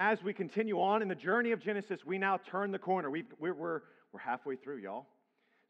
As we continue on in the journey of Genesis, we now turn the corner. we are we're, we're halfway through, y'all.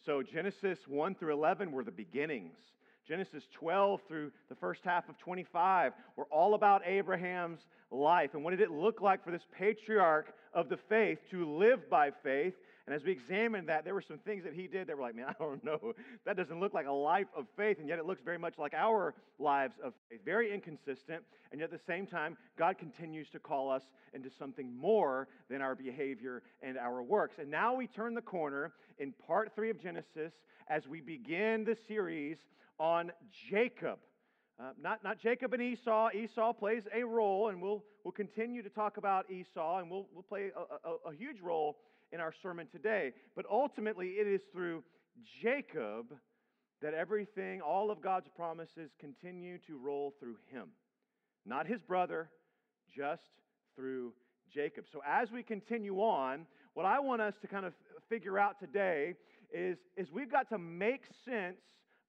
So, Genesis 1 through 11 were the beginnings. Genesis 12 through the first half of 25 were all about Abraham's life and what did it look like for this patriarch of the faith to live by faith. And as we examined that, there were some things that he did that were like, man, I don't know. That doesn't look like a life of faith, and yet it looks very much like our lives of faith. Very inconsistent, and yet at the same time, God continues to call us into something more than our behavior and our works. And now we turn the corner in part three of Genesis as we begin the series on Jacob. Uh, not, not Jacob and Esau. Esau plays a role, and we'll, we'll continue to talk about Esau, and we'll, we'll play a, a, a huge role in our sermon today. But ultimately, it is through Jacob that everything, all of God's promises, continue to roll through him. Not his brother, just through Jacob. So, as we continue on, what I want us to kind of figure out today is, is we've got to make sense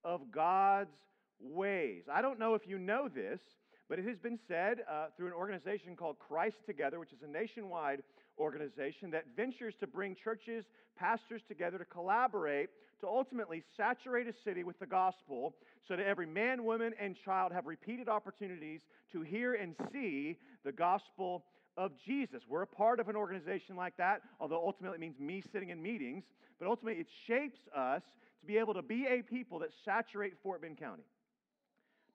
of God's ways. I don't know if you know this, but it has been said uh, through an organization called Christ Together, which is a nationwide organization that ventures to bring churches, pastors together to collaborate to ultimately saturate a city with the gospel so that every man, woman, and child have repeated opportunities to hear and see the gospel of Jesus. We're a part of an organization like that, although ultimately it means me sitting in meetings, but ultimately it shapes us to be able to be a people that saturate Fort Bend County.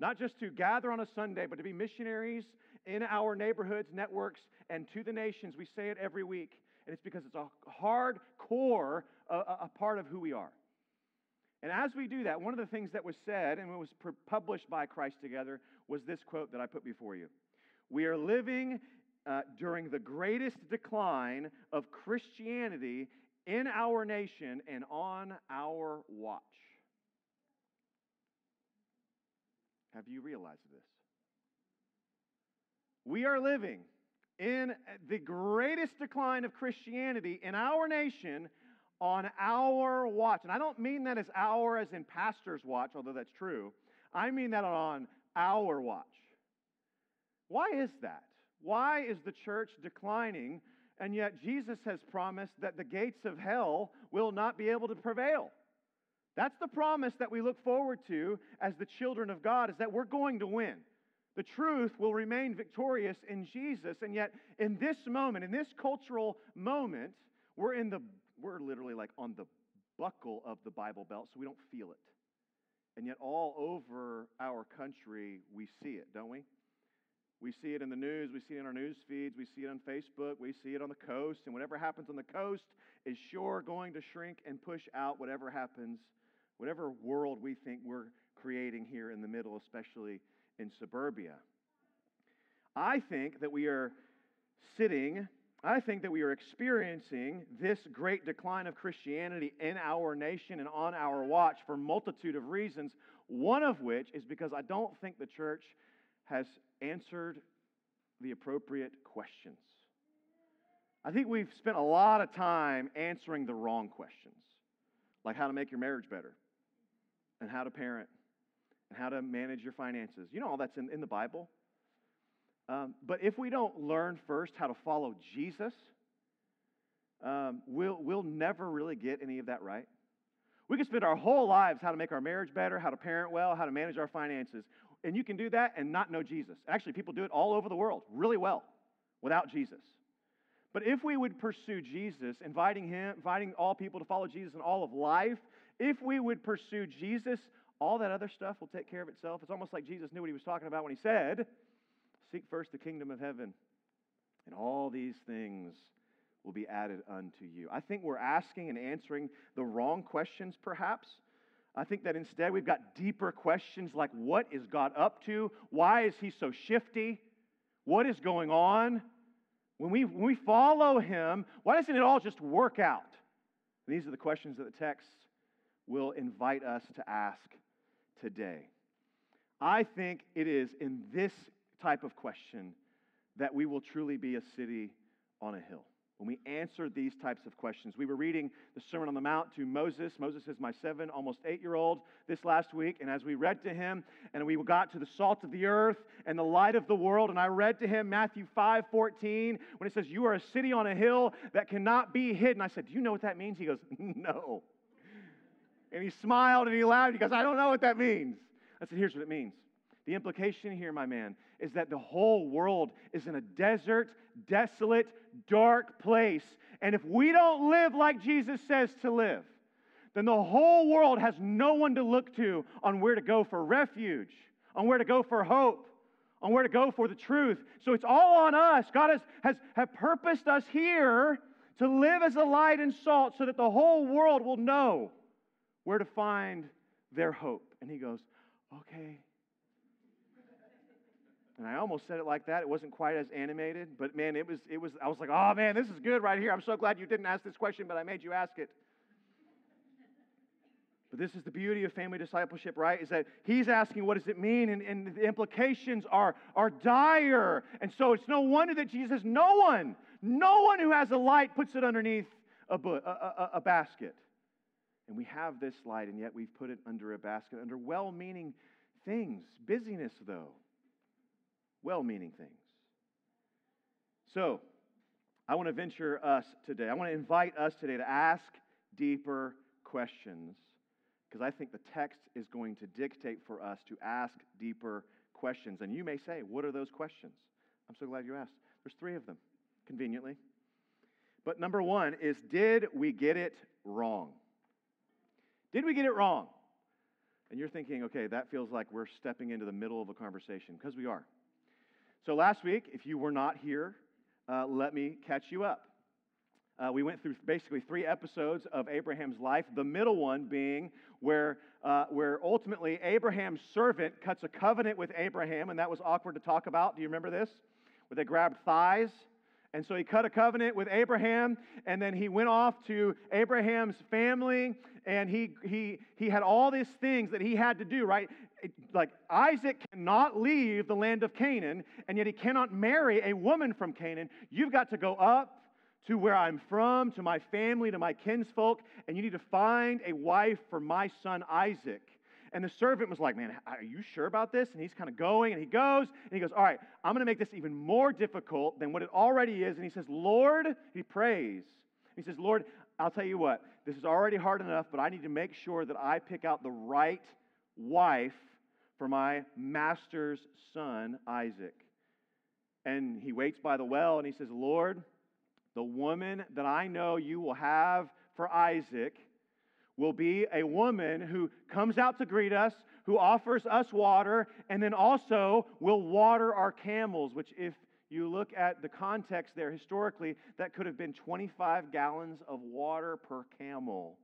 Not just to gather on a Sunday, but to be missionaries in our neighborhoods, networks, and to the nations. We say it every week, and it's because it's a hard core, a, a part of who we are. And as we do that, one of the things that was said and was published by Christ Together was this quote that I put before you. We are living uh, during the greatest decline of Christianity in our nation and on our watch. Have you realized this? We are living in the greatest decline of Christianity in our nation on our watch. And I don't mean that as our as in pastor's watch, although that's true. I mean that on our watch. Why is that? Why is the church declining? And yet Jesus has promised that the gates of hell will not be able to prevail. That's the promise that we look forward to as the children of God, is that we're going to win. The truth will remain victorious in Jesus. And yet, in this moment, in this cultural moment, we're in the, we're literally like on the buckle of the Bible Belt, so we don't feel it. And yet, all over our country, we see it, don't we? We see it in the news, we see it in our news feeds, we see it on Facebook, we see it on the coast, and whatever happens on the coast is sure going to shrink and push out whatever happens whatever world we think we're creating here in the middle, especially in suburbia. I think that we are sitting, I think that we are experiencing this great decline of Christianity in our nation and on our watch for multitude of reasons, one of which is because I don't think the church has answered the appropriate questions. I think we've spent a lot of time answering the wrong questions, like how to make your marriage better, and how to parent and how to manage your finances. You know, all that's in, in the Bible. Um, but if we don't learn first how to follow Jesus, um, we'll, we'll never really get any of that right. We can spend our whole lives how to make our marriage better, how to parent well, how to manage our finances. And you can do that and not know Jesus. Actually, people do it all over the world really well without Jesus. But if we would pursue Jesus, inviting him, inviting all people to follow Jesus in all of life, if we would pursue Jesus, all that other stuff will take care of itself. It's almost like Jesus knew what he was talking about when he said, Seek first the kingdom of heaven, and all these things will be added unto you. I think we're asking and answering the wrong questions, perhaps. I think that instead we've got deeper questions like what is God up to? Why is he so shifty? What is going on? When we, when we follow him, why doesn't it all just work out? And these are the questions that the text will invite us to ask today. I think it is in this type of question that we will truly be a city on a hill. when we answer these types of questions. We were reading the Sermon on the Mount to Moses. Moses is my seven, almost eight year old this last week. And as we read to him, and we got to the salt of the earth and the light of the world, and I read to him Matthew 5 14, when it says, You are a city on a hill that cannot be hidden. I said, Do you know what that means? He goes, No. And he smiled and he laughed. He goes, I don't know what that means. I said, Here's what it means. The implication here, my man, is that the whole world is in a desert, desolate, dark place. And if we don't live like Jesus says to live, then the whole world has no one to look to on where to go for refuge, on where to go for hope, on where to go for the truth. So it's all on us. God has, has, has purposed us here to live as a light and salt so that the whole world will know where to find their hope. And he goes, Okay, and I almost said it like that. It wasn't quite as animated, but man, it was, it was, I was like, oh man, this is good right here. I'm so glad you didn't ask this question, but I made you ask it. But this is the beauty of family discipleship, right? Is that he's asking, what does it mean? And, and the implications are, are dire. And so it's no wonder that Jesus no one, no one who has a light puts it underneath a, a, a, a basket. And we have this light, and yet we've put it under a basket, under well meaning things. Busyness, though well meaning things. So, I want to venture us today. I want to invite us today to ask deeper questions because I think the text is going to dictate for us to ask deeper questions. And you may say, What are those questions? I'm so glad you asked. There's three of them, conveniently. But number one is Did we get it wrong? Did we get it wrong? And you're thinking, okay, that feels like we're stepping into the middle of a conversation, because we are. So, last week, if you were not here, uh, let me catch you up. Uh, we went through basically three episodes of Abraham's life, the middle one being where, uh, where ultimately Abraham's servant cuts a covenant with Abraham, and that was awkward to talk about. Do you remember this? Where they grabbed thighs and so he cut a covenant with Abraham, and then he went off to Abraham's family, and he, he, he had all these things that he had to do, right? Like Isaac cannot leave the land of Canaan, and yet he cannot marry a woman from Canaan. You've got to go up to where I'm from, to my family, to my kinsfolk, and you need to find a wife for my son Isaac. And the servant was like, Man, are you sure about this? And he's kind of going and he goes and he goes, All right, I'm going to make this even more difficult than what it already is. And he says, Lord, he prays. He says, Lord, I'll tell you what, this is already hard enough, but I need to make sure that I pick out the right wife for my master's son, Isaac. And he waits by the well and he says, Lord, the woman that I know you will have for Isaac will be a woman who comes out to greet us, who offers us water, and then also will water our camels, which, if you look at the context there historically, that could have been 25 gallons of water per camel.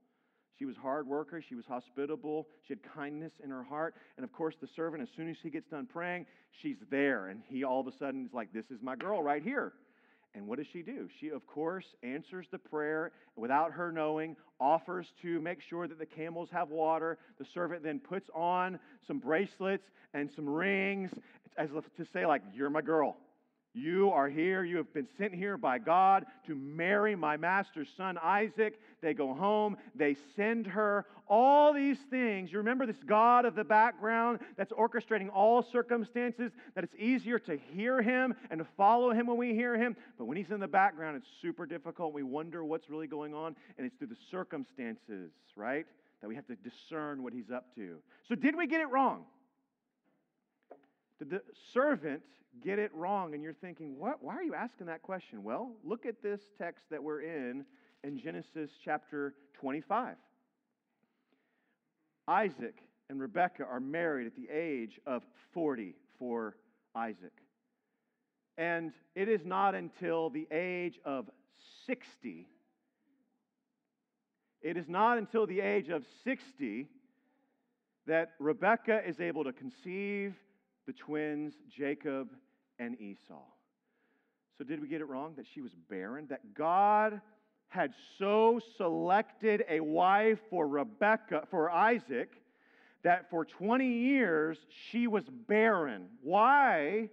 She was hard worker, she was hospitable, she had kindness in her heart, and of course the servant as soon as he gets done praying, she's there and he all of a sudden is like this is my girl right here. And what does she do? She, of course, answers the prayer without her knowing, offers to make sure that the camels have water. The servant then puts on some bracelets and some rings as if to say, like, you're my girl. You are here. You have been sent here by God to marry my master's son Isaac. They go home. They send her all these things. You remember this God of the background that's orchestrating all circumstances, that it's easier to hear him and to follow him when we hear him. But when he's in the background, it's super difficult. We wonder what's really going on. And it's through the circumstances, right, that we have to discern what he's up to. So, did we get it wrong? Did the servant get it wrong? And you're thinking, what? Why are you asking that question? Well, look at this text that we're in in Genesis chapter 25. Isaac and Rebekah are married at the age of 40 for Isaac. And it is not until the age of 60, it is not until the age of 60 that Rebekah is able to conceive the twins, Jacob and Esau. So, did we get it wrong that she was barren? That God had so selected a wife for Rebecca, for Isaac, that for 20 years she was barren. Why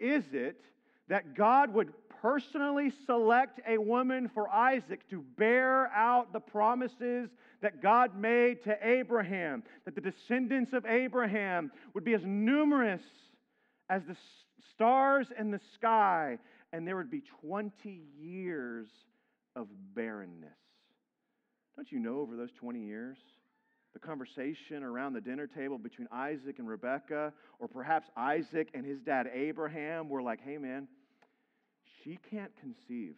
is it that God would personally select a woman for Isaac to bear out the promises that God made to Abraham, that the descendants of Abraham would be as numerous as the stars in the sky, and there would be 20 years of barrenness. Don't you know over those 20 years? The conversation around the dinner table between Isaac and Rebekah, or perhaps Isaac and his dad Abraham, were like, hey man, she can't conceive.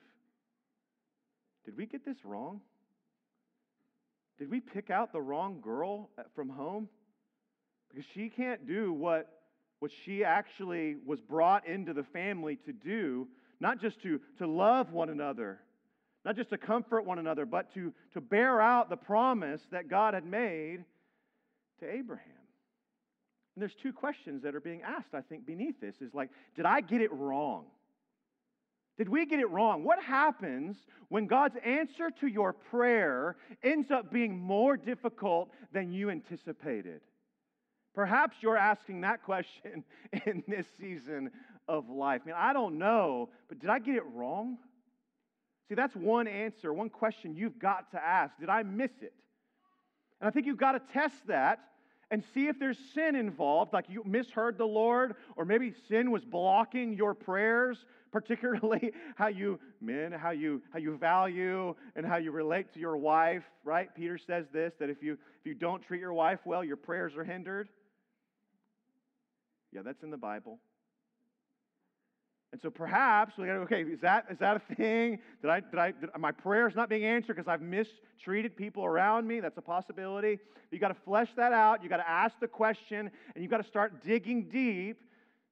Did we get this wrong? Did we pick out the wrong girl uh, from home? Because she can't do what, what she actually was brought into the family to do, not just to, to love one another, not just to comfort one another, but to, to bear out the promise that God had made to Abraham. And there's two questions that are being asked, I think, beneath this is like, did I get it wrong? Did we get it wrong? What happens when God's answer to your prayer ends up being more difficult than you anticipated? Perhaps you're asking that question in this season of life. I mean, I don't know, but did I get it wrong? See, that's one answer, one question you've got to ask. Did I miss it? And I think you've got to test that and see if there's sin involved, like you misheard the Lord, or maybe sin was blocking your prayers, particularly how you, men, how you, how you value and how you relate to your wife, right? Peter says this that if you, if you don't treat your wife well, your prayers are hindered. Yeah, that's in the Bible. And so perhaps we got to, okay, is that, is that a thing? Did I, did I, did, my prayers not being answered because I've mistreated people around me? That's a possibility. You got to flesh that out. You got to ask the question, and you got to start digging deep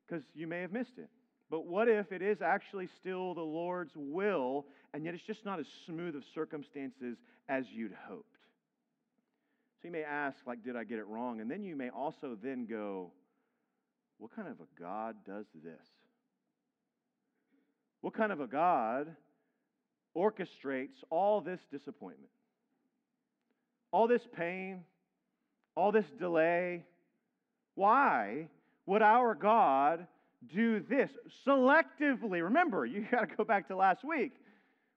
because you may have missed it. But what if it is actually still the Lord's will, and yet it's just not as smooth of circumstances as you'd hoped? So you may ask, like, did I get it wrong? And then you may also then go, what kind of a God does this? What kind of a God orchestrates all this disappointment, all this pain, all this delay? Why would our God do this selectively. Remember, you got to go back to last week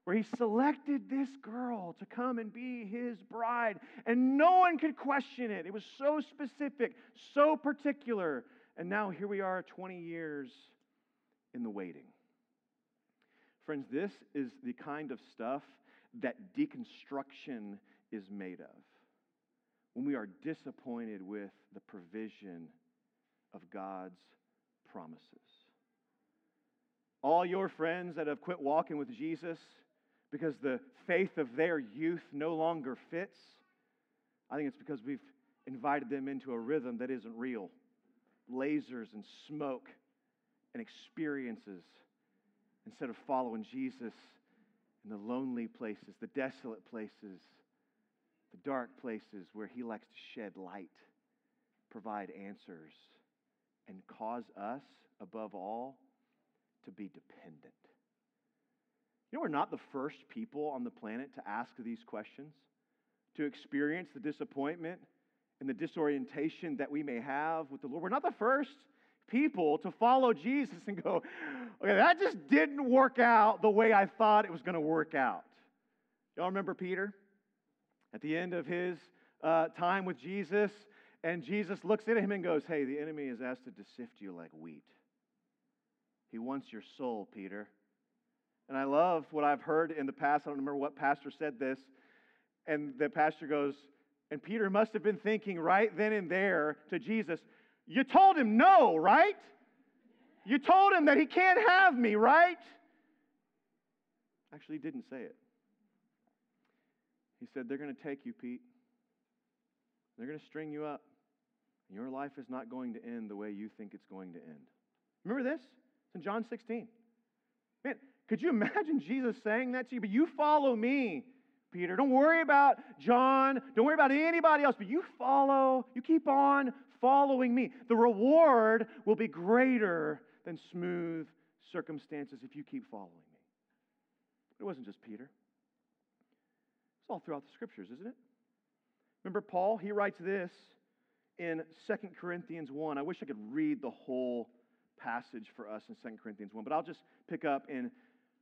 where he selected this girl to come and be his bride, and no one could question it. It was so specific, so particular. And now here we are 20 years in the waiting. Friends, this is the kind of stuff that deconstruction is made of. When we are disappointed with the provision of God's promises. All your friends that have quit walking with Jesus because the faith of their youth no longer fits, I think it's because we've invited them into a rhythm that isn't real lasers and smoke and experiences instead of following Jesus in the lonely places, the desolate places, the dark places where He likes to shed light, provide answers and cause us, above all, to be dependent. You know, we're not the first people on the planet to ask these questions, to experience the disappointment and the disorientation that we may have with the Lord. We're not the first people to follow Jesus and go, okay, that just didn't work out the way I thought it was going to work out. Y'all remember Peter? At the end of his uh, time with Jesus, and Jesus looks at him and goes, Hey, the enemy has asked to sift you like wheat. He wants your soul, Peter. And I love what I've heard in the past. I don't remember what pastor said this. And the pastor goes, and Peter must have been thinking right then and there to Jesus, You told him no, right? You told him that he can't have me, right? Actually, he didn't say it. He said, They're going to take you, Pete. They're going to string you up. Your life is not going to end the way you think it's going to end. Remember this? It's in John 16. Man, could you imagine Jesus saying that to you? But you follow me, Peter. Don't worry about John. Don't worry about anybody else, but you follow, you keep on following me. The reward will be greater than smooth circumstances if you keep following me. It wasn't just Peter. It's all throughout the scriptures, isn't it? Remember Paul? He writes this in 2 Corinthians 1. I wish I could read the whole passage for us in 2 Corinthians 1, but I'll just pick up in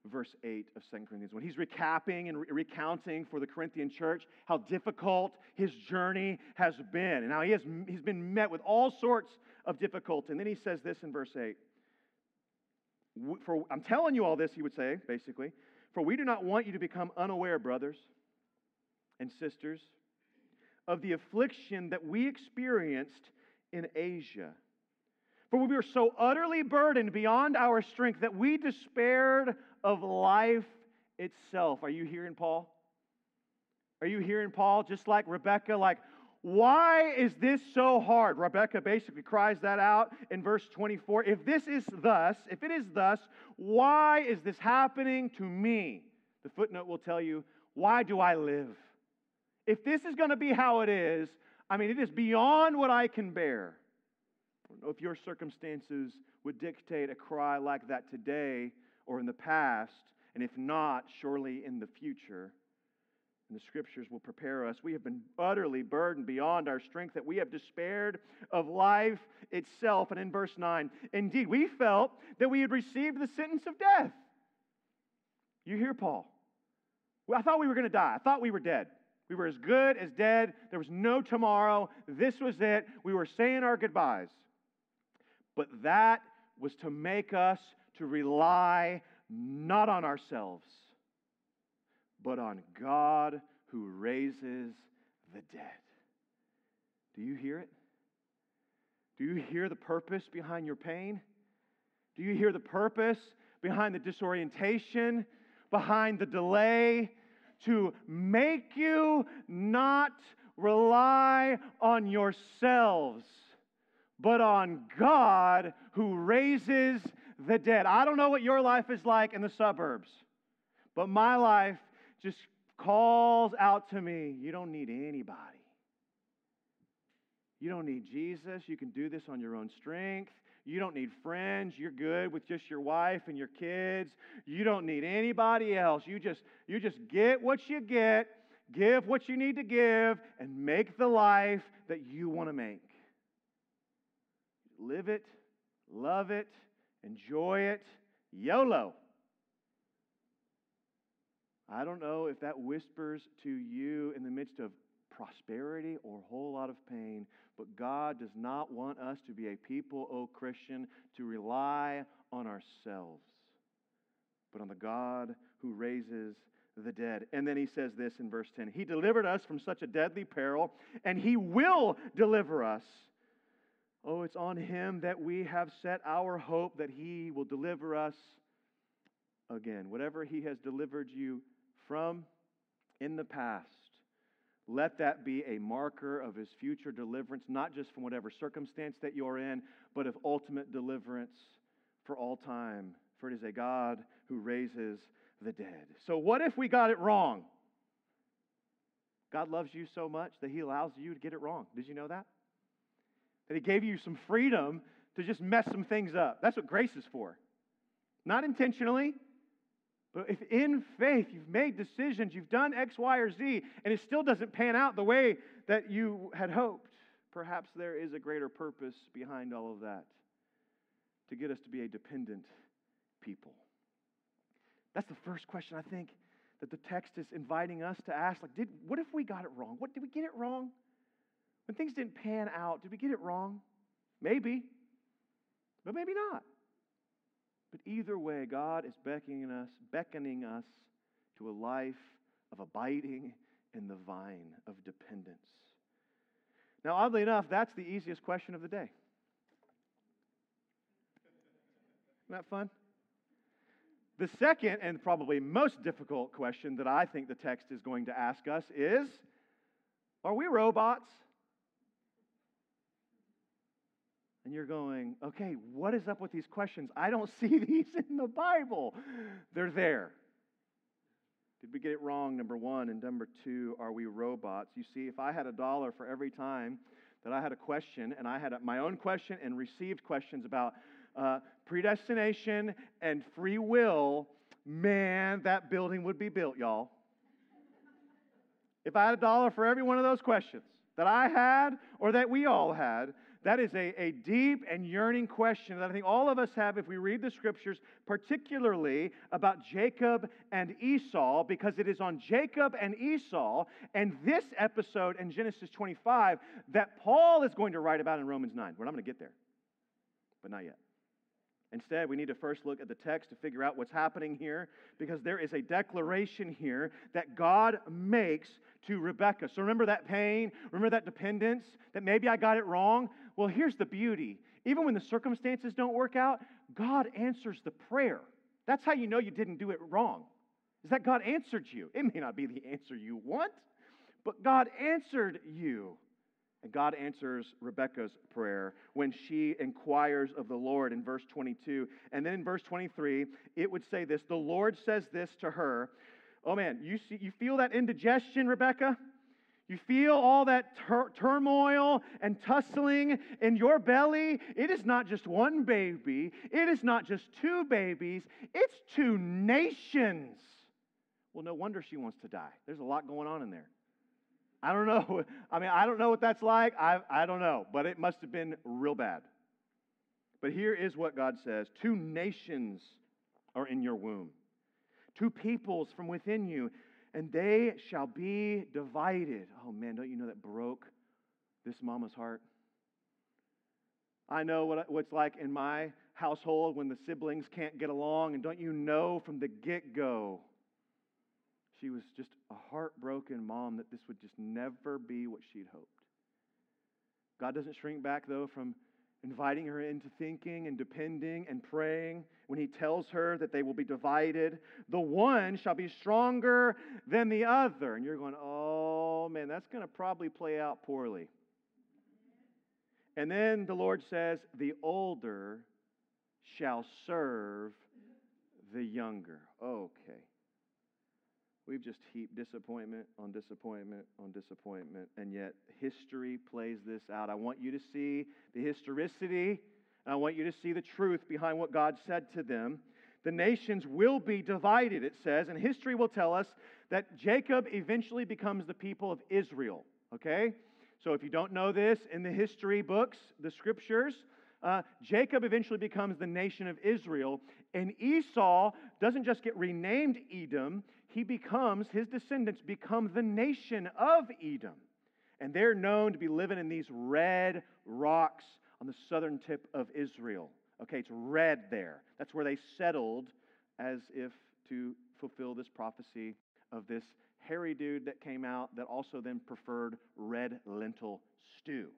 verse 8 of 2 Corinthians when he's recapping and re- recounting for the Corinthian church how difficult his journey has been and how he has he's been met with all sorts of difficulty. And then he says this in verse 8. For I'm telling you all this, he would say, basically, for we do not want you to become unaware, brothers and sisters, of the affliction that we experienced in Asia. For we were so utterly burdened beyond our strength that we despaired of life itself. Are you hearing Paul? Are you hearing Paul? Just like Rebecca, like, why is this so hard? Rebecca basically cries that out in verse 24. If this is thus, if it is thus, why is this happening to me? The footnote will tell you, why do I live? If this is going to be how it is, I mean, it is beyond what I can bear. I don't know if your circumstances would dictate a cry like that today or in the past, and if not, surely in the future and the scriptures will prepare us. We have been utterly burdened beyond our strength, that we have despaired of life itself. And in verse 9, indeed, we felt that we had received the sentence of death. You hear Paul? I thought we were going to die. I thought we were dead. We were as good as dead. There was no tomorrow. This was it. We were saying our goodbyes. But that was to make us to rely not on ourselves but on God who raises the dead. Do you hear it? Do you hear the purpose behind your pain? Do you hear the purpose behind the disorientation, behind the delay? To make you not rely on yourselves, but on God who raises the dead. I don't know what your life is like in the suburbs, but my life just calls out to me, you don't need anybody. You don't need Jesus. You can do this on your own strength. You don't need friends. You're good with just your wife and your kids. You don't need anybody else. You just you just get what you get, give what you need to give and make the life that you want to make. Live it, love it, enjoy it. YOLO. I don't know if that whispers to you in the midst of prosperity or a whole lot of pain, but God does not want us to be a people, O oh Christian, to rely on ourselves, but on the God who raises the dead. And then he says this in verse 10 He delivered us from such a deadly peril, and He will deliver us. Oh, it's on Him that we have set our hope that He will deliver us again. Whatever He has delivered you from in the past, let that be a marker of his future deliverance, not just from whatever circumstance that you're in, but of ultimate deliverance for all time. For it is a God who raises the dead. So, what if we got it wrong? God loves you so much that he allows you to get it wrong. Did you know that? That he gave you some freedom to just mess some things up. That's what grace is for. Not intentionally, but if in faith you've made decisions, you've done X, Y, or Z, and it still doesn't pan out the way that you had hoped, perhaps there is a greater purpose behind all of that to get us to be a dependent people. That's the first question I think that the text is inviting us to ask. Like, did what if we got it wrong? What did we get it wrong? When things didn't pan out, did we get it wrong? Maybe, but maybe not. But either way, God is beckoning us, beckoning us to a life of abiding in the vine of dependence. Now, oddly enough, that's the easiest question of the day. Isn't that fun? The second and probably most difficult question that I think the text is going to ask us is Are we robots? And you're going, okay, what is up with these questions? I don't see these in the Bible. They're there. Did we get it wrong, number one? And number two, are we robots? You see, if I had a dollar for every time that I had a question, and I had my own question and received questions about uh, predestination and free will, man, that building would be built, y'all. If I had a dollar for every one of those questions that I had or that we all had, That is a, a deep and yearning question that I think all of us have if we read the scriptures, particularly about Jacob and Esau, because it is on Jacob and Esau and this episode in Genesis 25 that Paul is going to write about in Romans 9. We're not going to get there, but not yet. Instead, we need to first look at the text to figure out what's happening here because there is a declaration here that God makes to Rebekah. So remember that pain, remember that dependence, that maybe I got it wrong. Well, here's the beauty. Even when the circumstances don't work out, God answers the prayer. That's how you know you didn't do it wrong. Is that God answered you. It may not be the answer you want, but God answered you. And God answers Rebekah's prayer when she inquires of the Lord in verse 22. And then in verse 23, it would say this The Lord says this to her. Oh man, you, see, you feel that indigestion, Rebekah? You feel all that tur- turmoil and tussling in your belly? It is not just one baby, it is not just two babies, it's two nations. Well, no wonder she wants to die. There's a lot going on in there. I don't know. I mean, I don't know what that's like. I, I don't know. But it must have been real bad. But here is what God says Two nations are in your womb, two peoples from within you, and they shall be divided. Oh, man, don't you know that broke this mama's heart? I know what, what's like in my household when the siblings can't get along, and don't you know from the get go she was just a heartbroken mom that this would just never be what she'd hoped. God doesn't shrink back, though, from inviting her into thinking and depending and praying when he tells her that they will be divided. The one shall be stronger than the other. And you're going, oh man, that's going to probably play out poorly. And then the Lord says, the older shall serve the younger. Okay. We've just heaped disappointment on disappointment on disappointment, and yet history plays this out. I want you to see the historicity, I want you to see the truth behind what God said to them. The nations will be divided, it says, and history will tell us that Jacob eventually becomes the people of Israel, okay? So if you don't know this, in the history books, the scriptures, uh, Jacob eventually becomes the nation of Israel, and Esau doesn't just get renamed Edom, he becomes, his descendants become the nation of Edom. And they're known to be living in these red rocks on the southern tip of Israel. Okay, it's red there. That's where they settled as if to fulfill this prophecy of this hairy dude that came out that also then preferred red lentil stew.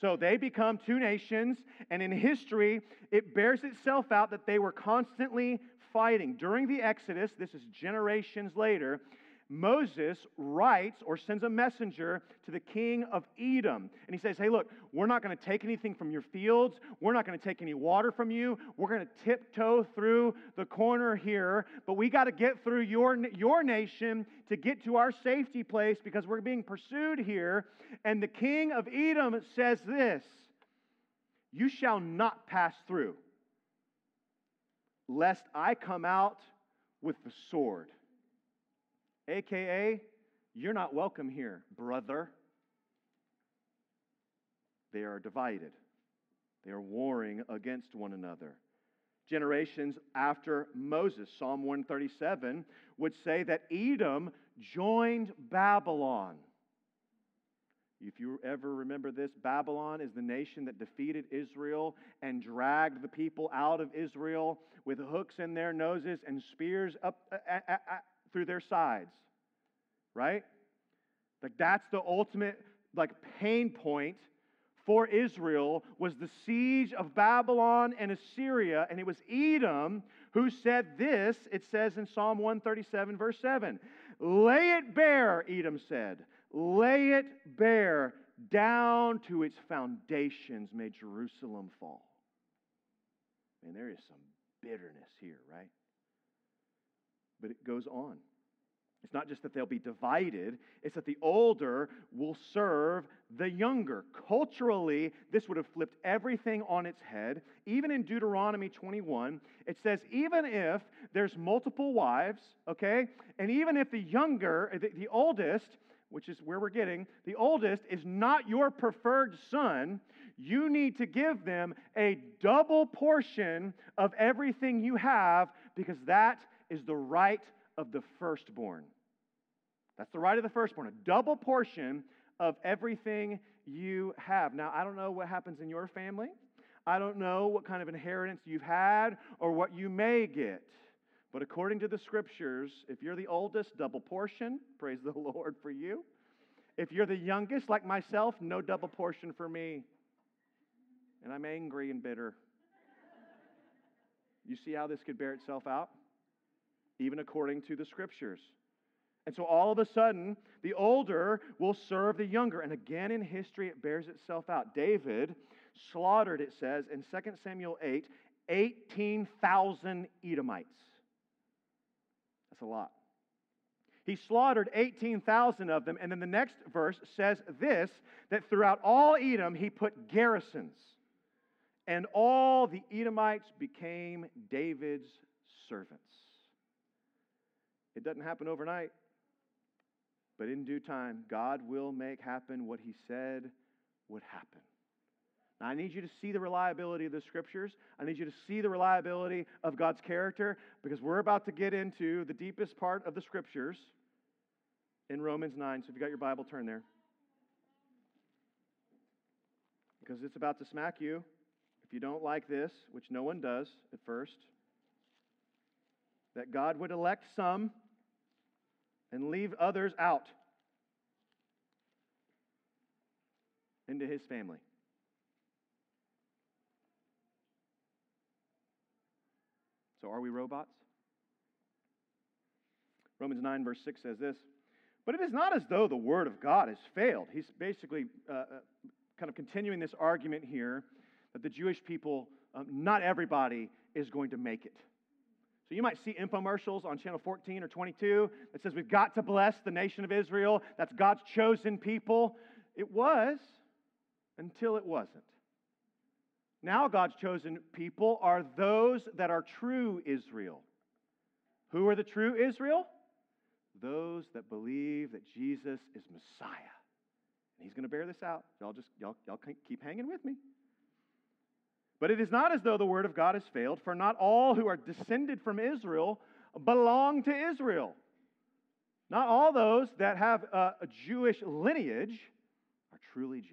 So they become two nations, and in history, it bears itself out that they were constantly fighting. During the Exodus, this is generations later, Moses writes or sends a messenger to the king of Edom. And he says, Hey, look, we're not going to take anything from your fields. We're not going to take any water from you. We're going to tiptoe through the corner here. But we got to get through your, your nation to get to our safety place because we're being pursued here. And the king of Edom says this You shall not pass through lest I come out with the sword. AKA, you're not welcome here, brother. They are divided, they are warring against one another. Generations after Moses, Psalm 137 would say that Edom joined Babylon. If you ever remember this, Babylon is the nation that defeated Israel and dragged the people out of Israel with hooks in their noses and spears up uh, uh, uh, uh, through their sides. Right? Like that's the ultimate like pain point for Israel was the siege of Babylon and Assyria and it was Edom who said this it says in Psalm 137 verse 7 lay it bare Edom said lay it bare down to its foundations may Jerusalem fall and there is some bitterness here, right? But it goes on. It's not just that they'll be divided, it's that the older will serve the younger. Culturally, this would have flipped everything on its head. Even in Deuteronomy 21, it says, even if there's multiple wives, okay, and even if the younger, the, the oldest, which is where we're getting, the oldest is not your preferred son, you need to give them a double portion of everything you have because that is the right of the firstborn. That's the right of the firstborn, a double portion of everything you have. Now, I don't know what happens in your family. I don't know what kind of inheritance you've had or what you may get. But according to the scriptures, if you're the oldest, double portion. Praise the Lord for you. If you're the youngest, like myself, no double portion for me. And I'm angry and bitter. You see how this could bear itself out? Even according to the scriptures. And so all of a sudden, the older will serve the younger. And again in history, it bears itself out. David slaughtered, it says in 2 Samuel 8, 18,000 Edomites. That's a lot. He slaughtered 18,000 of them. And then the next verse says this that throughout all Edom, he put garrisons. And all the Edomites became David's servants. It doesn't happen overnight, but in due time, God will make happen what he said would happen. I need you to see the reliability of the scriptures. I need you to see the reliability of God's character because we're about to get into the deepest part of the scriptures in Romans 9. So if you got your Bible, turn there. Because it's about to smack you if you don't like this, which no one does at first. That God would elect some and leave others out into his family. So, are we robots? Romans 9, verse 6 says this But it is not as though the word of God has failed. He's basically uh, uh, kind of continuing this argument here that the Jewish people, um, not everybody is going to make it. So you might see infomercials on channel 14 or 22 that says we've got to bless the nation of Israel. That's God's chosen people. It was until it wasn't. Now, God's chosen people are those that are true Israel. Who are the true Israel? Those that believe that Jesus is Messiah. And he's going to bear this out. Y'all just y'all, y'all keep hanging with me. But it is not as though the word of God has failed, for not all who are descended from Israel belong to Israel. Not all those that have a, a Jewish lineage are truly Jewish,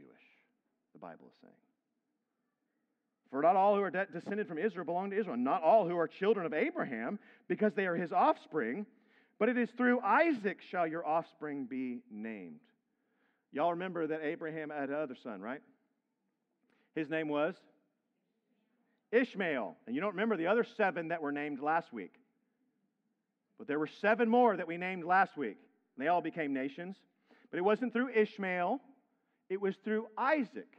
the Bible is saying. For not all who are de- descended from Israel belong to Israel, not all who are children of Abraham, because they are his offspring, but it is through Isaac shall your offspring be named. Y'all remember that Abraham had another son, right? His name was Ishmael. And you don't remember the other seven that were named last week. But there were seven more that we named last week. And They all became nations. But it wasn't through Ishmael, it was through Isaac.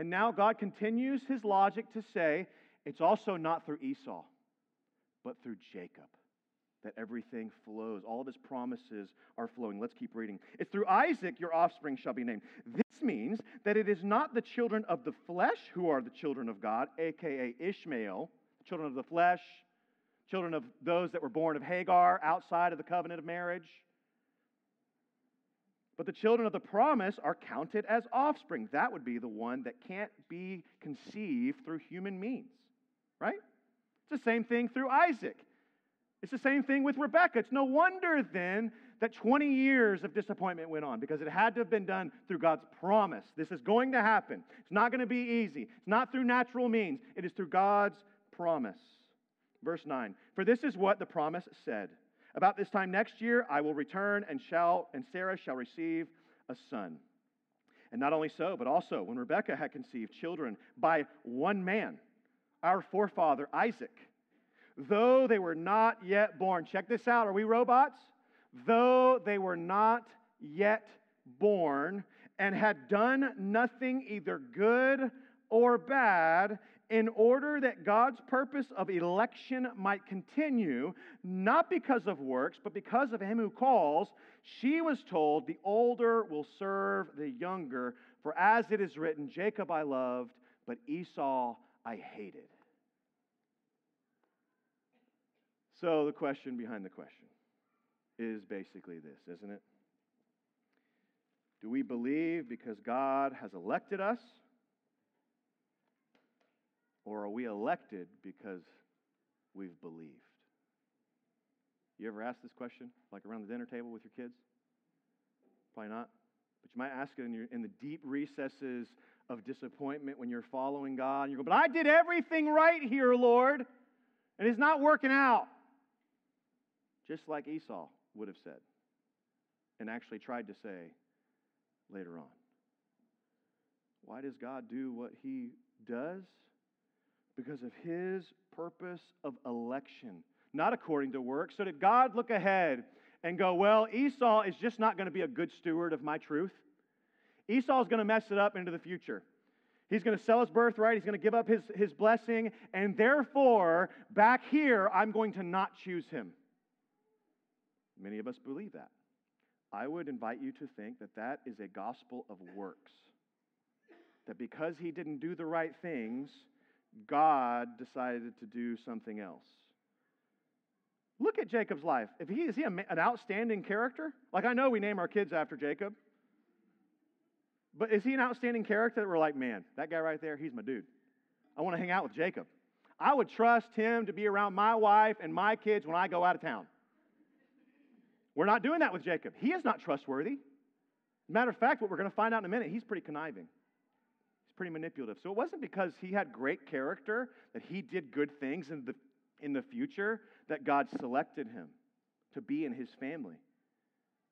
And now God continues his logic to say it's also not through Esau, but through Jacob that everything flows. All of his promises are flowing. Let's keep reading. It's through Isaac your offspring shall be named. This means that it is not the children of the flesh who are the children of God, aka Ishmael, children of the flesh, children of those that were born of Hagar outside of the covenant of marriage. But the children of the promise are counted as offspring. That would be the one that can't be conceived through human means, right? It's the same thing through Isaac. It's the same thing with Rebecca. It's no wonder then that 20 years of disappointment went on because it had to have been done through God's promise. This is going to happen. It's not going to be easy. It's not through natural means, it is through God's promise. Verse 9 For this is what the promise said about this time next year, I will return and shall and Sarah shall receive a son. And not only so, but also when Rebekah had conceived children by one man, our forefather Isaac, though they were not yet born. Check this out. Are we robots? Though they were not yet born and had done nothing either good or bad, in order that God's purpose of election might continue, not because of works, but because of him who calls, she was told, The older will serve the younger. For as it is written, Jacob I loved, but Esau I hated. So the question behind the question is basically this, isn't it? Do we believe because God has elected us Or are we elected because we've believed? You ever ask this question, like around the dinner table with your kids? Probably not. But you might ask it in, your, in the deep recesses of disappointment when you're following God. And you go, But I did everything right here, Lord, and it's not working out. Just like Esau would have said, and actually tried to say later on. Why does God do what he does? Because of his purpose of election, not according to works. So did God look ahead and go, well, Esau is just not going to be a good steward of my truth? Esau is going to mess it up into the future. He's going to sell his birthright. He's going to give up his, his blessing. And therefore, back here, I'm going to not choose him. Many of us believe that. I would invite you to think that that is a gospel of works. That because he didn't do the right things, God decided to do something else. Look at Jacob's life. If he is he an outstanding character? Like I know we name our kids after Jacob. But is he an outstanding character that we're like, man, that guy right there, he's my dude. I want to hang out with Jacob. I would trust him to be around my wife and my kids when I go out of town. We're not doing that with Jacob. He is not trustworthy. Matter of fact, what we're going to find out in a minute, he's pretty conniving. Pretty manipulative. So it wasn't because he had great character, that he did good things in the, in the future, that God selected him to be in his family.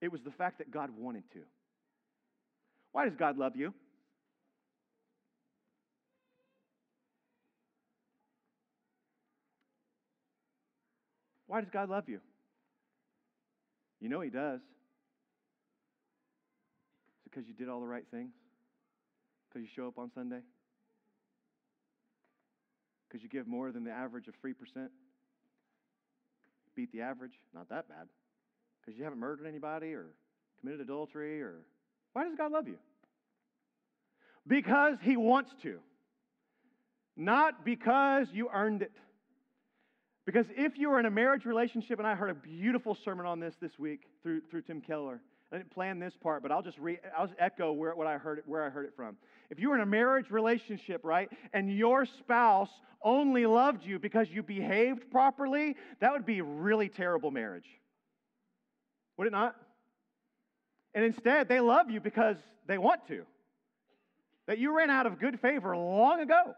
It was the fact that God wanted to. Why does God love you? Why does God love you? You know He does. Is it because you did all the right things? Because you show up on Sunday? Because you give more than the average of 3%? Beat the average? Not that bad. Because you haven't murdered anybody or committed adultery or. Why does God love you? Because He wants to. Not because you earned it. Because if you are in a marriage relationship, and I heard a beautiful sermon on this this week through, through Tim Keller. I didn't plan this part, but I'll just re, I'll just echo where, what I heard, where I heard it from. If you were in a marriage relationship, right, and your spouse only loved you because you behaved properly, that would be really terrible marriage. Would it not? And instead, they love you because they want to. That you ran out of good favor long ago.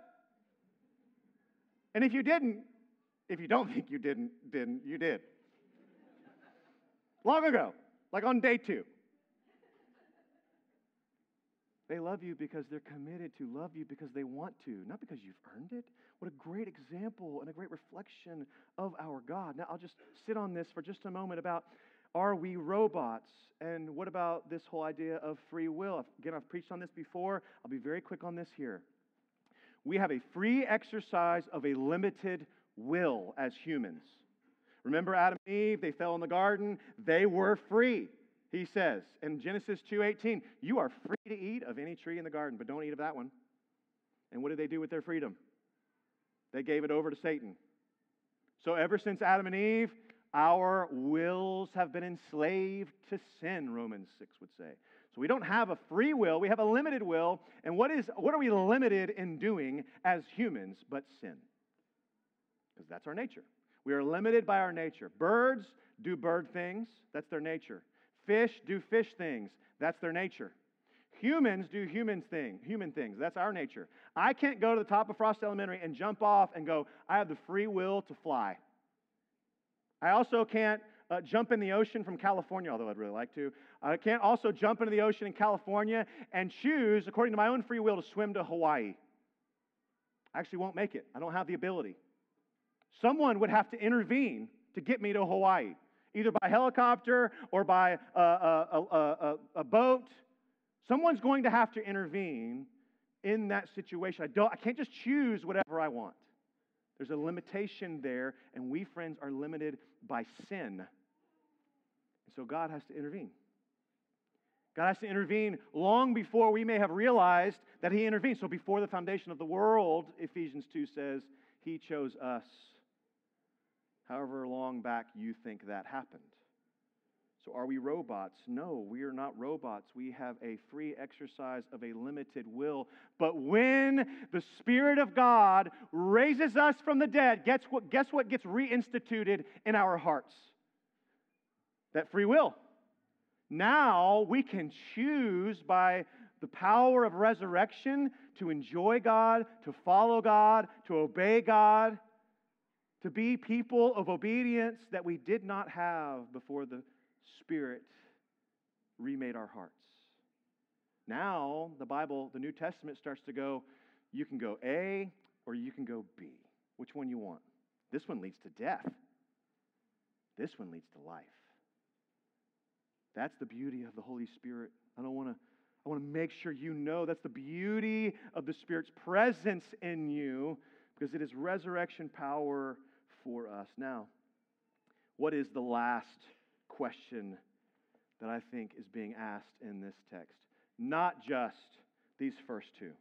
And if you didn't, if you don't think you didn't, didn't, you did. Long ago, like on day two. They love you because they're committed to love you because they want to, not because you've earned it. What a great example and a great reflection of our God. Now, I'll just sit on this for just a moment about are we robots? And what about this whole idea of free will? Again, I've preached on this before. I'll be very quick on this here. We have a free exercise of a limited will as humans. Remember Adam and Eve, they fell in the garden, they were free. He says in Genesis 2:18, "You are free to eat of any tree in the garden, but don't eat of that one." And what did they do with their freedom? They gave it over to Satan. So ever since Adam and Eve, our wills have been enslaved to sin, Romans 6 would say. So we don't have a free will, we have a limited will. And what is what are we limited in doing as humans but sin? because that's our nature. We are limited by our nature. Birds do bird things, that's their nature. Fish do fish things, that's their nature. Humans do human thing, human things. That's our nature. I can't go to the top of Frost Elementary and jump off and go, I have the free will to fly. I also can't uh, jump in the ocean from California, although I'd really like to. I can't also jump into the ocean in California and choose, according to my own free will, to swim to Hawaii. I actually won't make it. I don't have the ability. Someone would have to intervene to get me to Hawaii, either by helicopter or by a, a, a, a boat. Someone's going to have to intervene in that situation. I, don't, I can't just choose whatever I want. There's a limitation there, and we, friends, are limited by sin. And so God has to intervene. God has to intervene long before we may have realized that He intervened. So before the foundation of the world, Ephesians 2 says, He chose us however long back you think that happened. So, are we robots? No, we are not robots. We have a free exercise of a limited will. But when the Spirit of God raises us from the dead, guess what, guess what gets reinstituted in our hearts? That free will. Now we can choose by the power of resurrection to enjoy God, to follow God, to obey God, to be people of obedience that we did not have before the Spirit remade our hearts. Now, the Bible, the New Testament starts to go, you can go A or you can go B. Which one you want? This one leads to death. This one leads to life. That's the beauty of the Holy Spirit. I don't want to I want to make sure you know that's the beauty of the Spirit's presence in you because it is resurrection power for us. Now, what is the last question that I think is being asked in this text? Not just these first two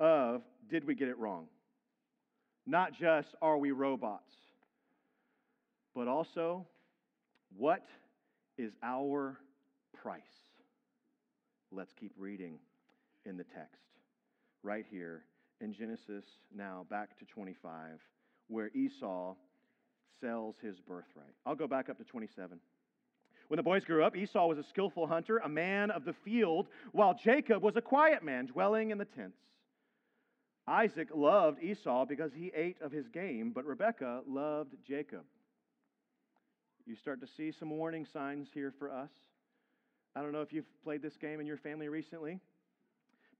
of did we get it wrong? Not just are we robots, but also what is our price? Let's keep reading in the text right here in Genesis, now back to 25, where Esau sells his birthright. I'll go back up to 27. When the boys grew up, Esau was a skillful hunter, a man of the field, while Jacob was a quiet man, dwelling in the tents. Isaac loved Esau because he ate of his game, but Rebekah loved Jacob. You start to see some warning signs here for us. I don't know if you've played this game in your family recently,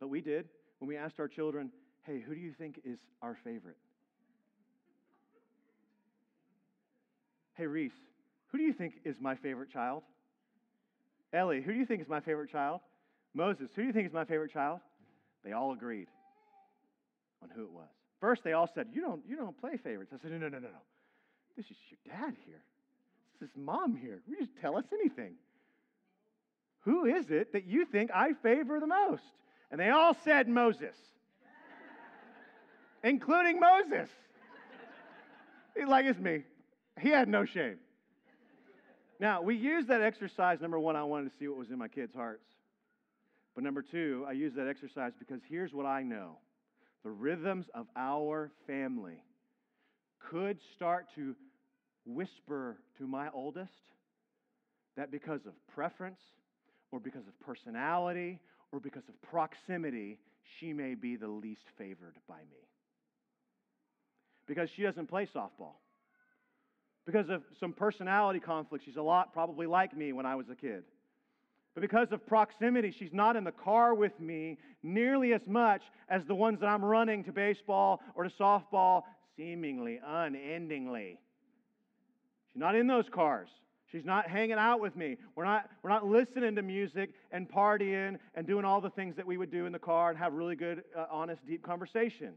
but we did when we asked our children, hey, who do you think is our favorite? Hey, Reese, who do you think is my favorite child? Ellie, who do you think is my favorite child? Moses, who do you think is my favorite child? They all agreed on who it was. First, they all said, You don't, you don't play favorites. I said, No, no, no, no, no. This is your dad here. This is mom here. We just tell us anything. Who is it that you think I favor the most? And they all said Moses, including Moses. like it's me. He had no shame. Now, we used that exercise. Number one, I wanted to see what was in my kids' hearts. But number two, I used that exercise because here's what I know the rhythms of our family could start to whisper to my oldest that because of preference or because of personality or because of proximity, she may be the least favored by me. Because she doesn't play softball. Because of some personality conflict, she's a lot probably like me when I was a kid. But because of proximity, she's not in the car with me nearly as much as the ones that I'm running to baseball or to softball seemingly unendingly. She's not in those cars. She's not hanging out with me. We're not, we're not listening to music and partying and doing all the things that we would do in the car and have really good, uh, honest, deep conversations.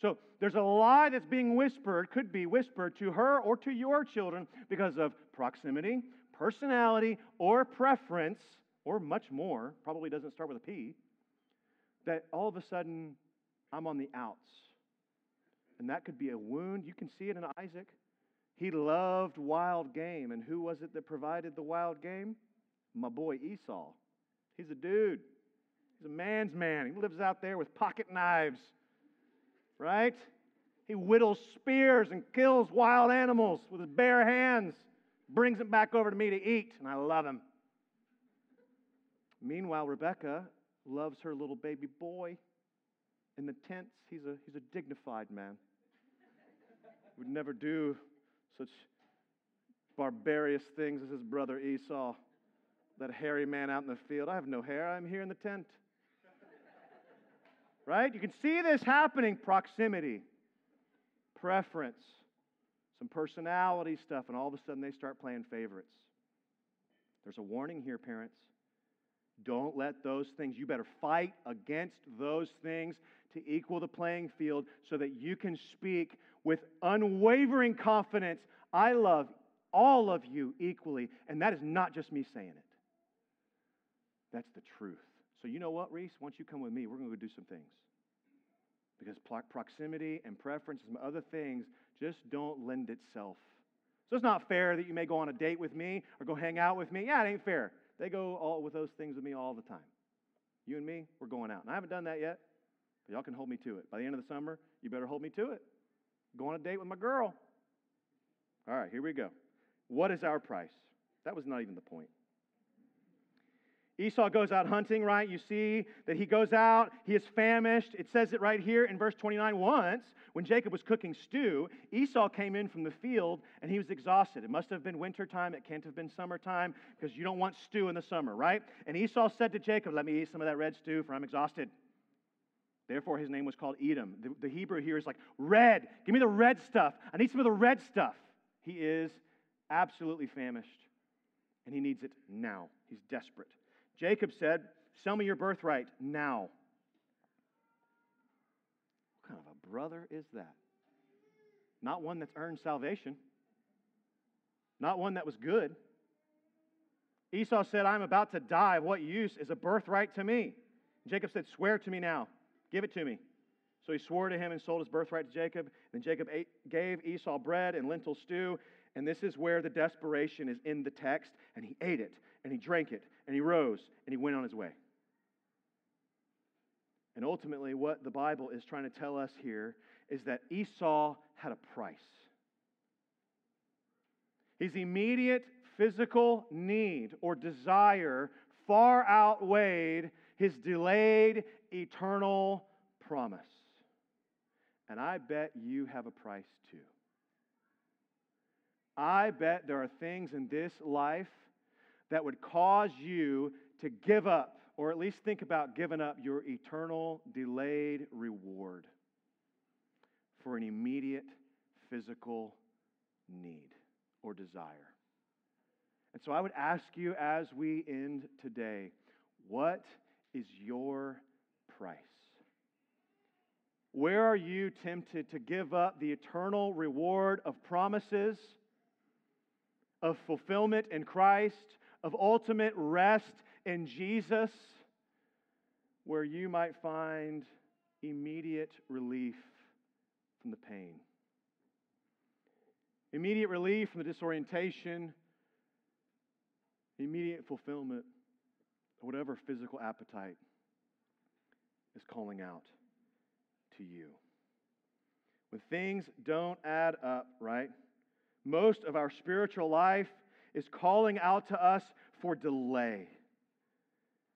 So there's a lie that's being whispered, could be whispered to her or to your children because of proximity, personality, or preference, or much more, probably doesn't start with a P, that all of a sudden I'm on the outs. And that could be a wound. You can see it in Isaac. He loved wild game. And who was it that provided the wild game? My boy Esau. He's a dude. He's a man's man. He lives out there with pocket knives, right? He whittles spears and kills wild animals with his bare hands, brings them back over to me to eat, and I love him. Meanwhile, Rebecca loves her little baby boy in the tents. He's a, he's a dignified man. Would never do such barbarous things as his brother Esau, that hairy man out in the field. I have no hair, I'm here in the tent. Right? You can see this happening proximity, preference, some personality stuff, and all of a sudden they start playing favorites. There's a warning here, parents. Don't let those things, you better fight against those things to equal the playing field so that you can speak with unwavering confidence I love all of you equally. And that is not just me saying it, that's the truth. So, you know what, Reese? Once you come with me, we're going to go do some things. Because proximity and preference and some other things just don't lend itself. So it's not fair that you may go on a date with me or go hang out with me. Yeah, it ain't fair. They go all with those things with me all the time. You and me, we're going out. And I haven't done that yet, but y'all can hold me to it. By the end of the summer, you better hold me to it. Go on a date with my girl. All right, here we go. What is our price? That was not even the point. Esau goes out hunting, right? You see that he goes out, he is famished. It says it right here in verse 29. Once, when Jacob was cooking stew, Esau came in from the field and he was exhausted. It must have been wintertime, it can't have been summertime because you don't want stew in the summer, right? And Esau said to Jacob, Let me eat some of that red stew, for I'm exhausted. Therefore, his name was called Edom. The, the Hebrew here is like, red. Give me the red stuff. I need some of the red stuff. He is absolutely famished, and he needs it now. He's desperate. Jacob said, Sell me your birthright now. What kind of a brother is that? Not one that's earned salvation, not one that was good. Esau said, I'm about to die. What use is a birthright to me? Jacob said, Swear to me now. Give it to me. So he swore to him and sold his birthright to Jacob. Then Jacob ate, gave Esau bread and lentil stew. And this is where the desperation is in the text. And he ate it, and he drank it, and he rose, and he went on his way. And ultimately, what the Bible is trying to tell us here is that Esau had a price. His immediate physical need or desire far outweighed his delayed eternal promise. And I bet you have a price too. I bet there are things in this life that would cause you to give up, or at least think about giving up your eternal delayed reward for an immediate physical need or desire. And so I would ask you as we end today, what is your price? Where are you tempted to give up the eternal reward of promises, of fulfillment in Christ, of ultimate rest in Jesus, where you might find immediate relief from the pain, immediate relief from the disorientation, immediate fulfillment of whatever physical appetite is calling out to you. When things don't add up, right? Most of our spiritual life is calling out to us for delay.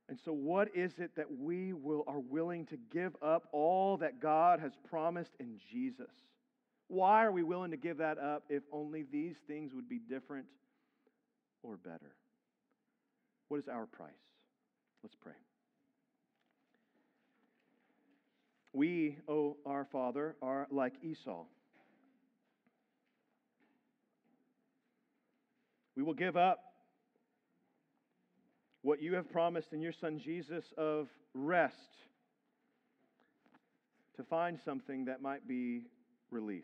And so, what is it that we will, are willing to give up all that God has promised in Jesus? Why are we willing to give that up if only these things would be different or better? What is our price? Let's pray. We, O oh, our Father, are like Esau. We will give up what you have promised in your Son Jesus of rest to find something that might be relief.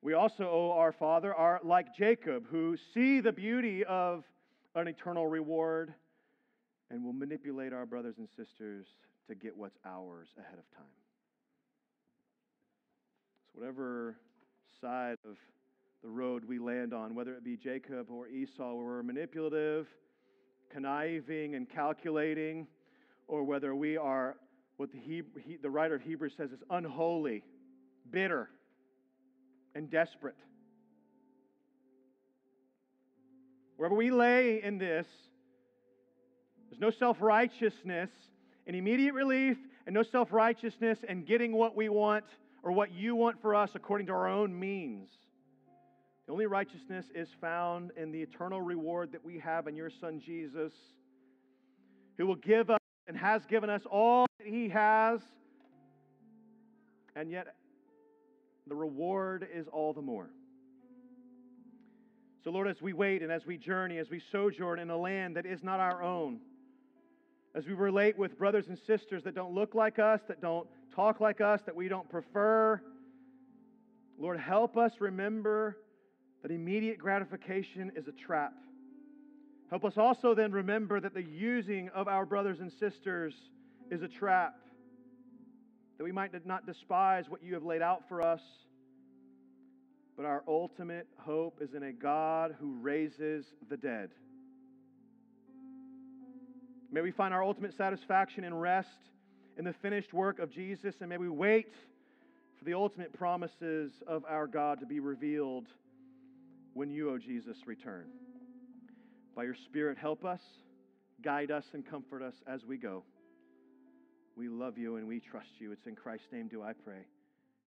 We also, O our Father, are like Jacob, who see the beauty of an eternal reward and will manipulate our brothers and sisters to get what's ours ahead of time. So, whatever side of the road we land on, whether it be Jacob or Esau, where we're manipulative, conniving, and calculating, or whether we are what the, Hebrew, he, the writer of Hebrews says is unholy, bitter, and desperate. Wherever we lay in this, there's no self righteousness and immediate relief, and no self righteousness and getting what we want or what you want for us according to our own means. The only righteousness is found in the eternal reward that we have in your Son Jesus, who will give us and has given us all that He has, and yet the reward is all the more. So, Lord, as we wait and as we journey, as we sojourn in a land that is not our own, as we relate with brothers and sisters that don't look like us, that don't talk like us, that we don't prefer, Lord, help us remember that immediate gratification is a trap. Help us also then remember that the using of our brothers and sisters is a trap. That we might not despise what you have laid out for us, but our ultimate hope is in a God who raises the dead. May we find our ultimate satisfaction and rest in the finished work of Jesus, and may we wait for the ultimate promises of our God to be revealed when you, O Jesus, return. By your Spirit, help us, guide us, and comfort us as we go. We love you and we trust you. It's in Christ's name do I pray.